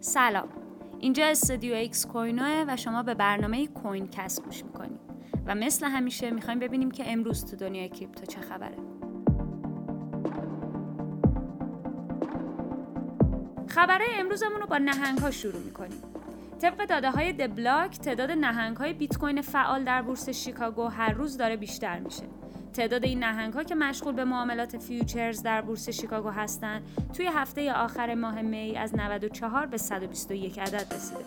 سلام. اینجا استودیو ایکس کوینوه و شما به برنامه کوین کست گوش می‌کنید. و مثل همیشه می‌خوایم ببینیم که امروز تو دنیای crypto چه خبره. خبرهای امروزمون رو با نهنگ ها شروع می‌کنیم. طبق داده های The Block تعداد نهنگ های بیت کوین فعال در بورس شیکاگو هر روز داره بیشتر میشه. تعداد این نهنگ ها که مشغول به معاملات futures در بورس شیکاگو هستند توی هفته آخر ماه می از 94 به 121 عدد رسیده.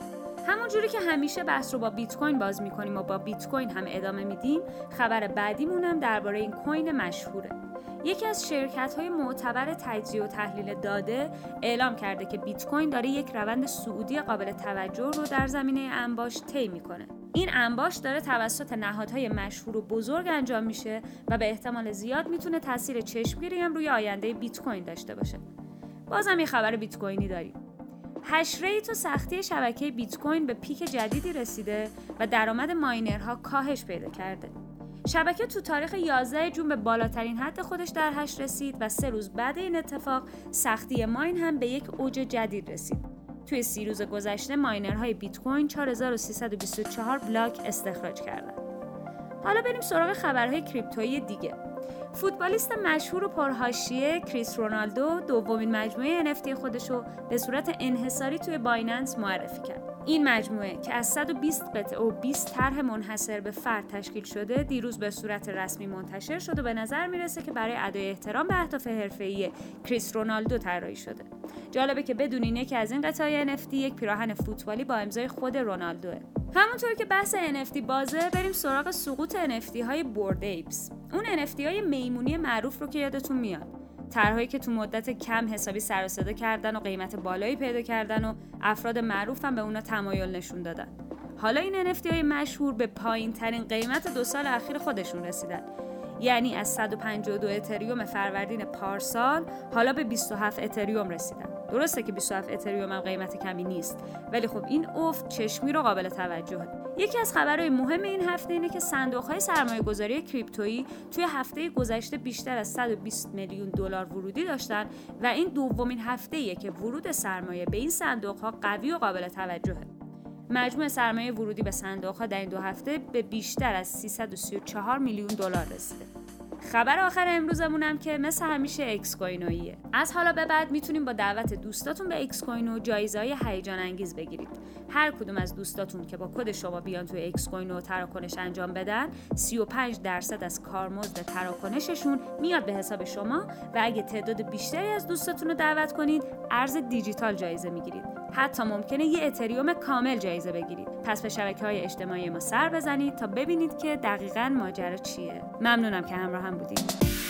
همونجوری که همیشه بحث رو با بیت کوین باز می‌کنیم و با بیت کوین هم ادامه میدیم خبر بعدیمون هم درباره این کوین مشهوره. یکی از شرکت های معتبر تجزیه و تحلیل داده اعلام کرده که بیت کوین داره یک روند صعودی قابل توجه رو در زمینه انباش طی می‌کنه. این انباش داره توسط نهادهای مشهور و بزرگ انجام میشه و به احتمال زیاد می‌تونه تاثیر چشمگیری هم روی آینده بیت کوین داشته باشه. بازم یه خبر بیت کوینی داریم. hash rate و سختی شبکه بیت کوین به peak جدیدی رسیده و درآمد ماینرها کاهش پیدا کرده. شبکه تو تاریخ 11 جون به بالاترین حد خودش در hash رسید و سه روز بعد این اتفاق سختی mine هم به یک اوج جدید رسید. توی سی روز گذشته ماینرهای بیت کوین 4324 block استخراج کردن. حالا بریم سراغ خبرهای کریپتویی دیگه. فوتبالیست مشهور و پرهاشیه کریس رونالدو دومین مجموعه NFT خودش رو به صورت انحصاری توی بایننس معرفی کرد. این مجموعه که از 120 قطعه و 20 طرح منحصر به فرد تشکیل شده دیروز به صورت رسمی منتشر شد و به نظر می‌رسه که برای ادای احترام به اهداف حرفه‌ای کریس رونالدو طراحی شده. جالبه که بدونین که از این قطعه NFT یک پیراهن فوتبالی با امضای خود رونالدوه. همونطور که بحث NFT بازه بریم سراغ سقوط NFT های بورد ایپس. اون NFT های میمونی معروف رو که یادتون میاد. طرحهایی که تو مدت کم حسابی سر صدا کردن و قیمت بالایی پیدا کردن و افراد معروف هم به اونا تمایل نشون دادن. حالا این NFT های مشهور به پایین ترین قیمت دو سال اخیر خودشون رسیدن. یعنی از 152 اتریوم فروردین پارسال حالا به 27 اتریوم رسیدن. درسته که 27 اتریوم هم قیمت کمی نیست ولی خب این افت چشمگیر و قابل توجهه یکی از خبرهای مهم این هفته اینه که صندوق های سرمایه گذاری کریپتویی توی هفته گذشته بیشتر از 120 میلیون دلار ورودی داشتن و این دومین هفته که ورود سرمایه به این صندوق ها قوی و قابل توجهه مجموع سرمایه ورودی به صندوق ها در این دو هفته به بیشتر از 334 میلیون دلار رسیده. خبر آخر امروزمونم که مثل همیشه اکس کوینویه از حالا به بعد می‌تونیم با دعوت دوستاتون به اکس کوینو جایزهای هیجان انگیز بگیرید. هر کدوم از دوستاتون که با کد شما بیان توی اکس کوینو تراکنش انجام بدن 35 درصد از کارمزد تراکنششون میاد به حساب شما و اگه تعداد بیشتری از دوستاتون رو دعوت کنید ارز دیجیتال جایزه می‌گیرید. حتی ممکنه یه اتریوم کامل جایزه بگیرید. پس به شبکه های اجتماعی ما سر بزنید تا ببینید که دقیقا ماجرا چیه. ممنونم که همراه هم بودید.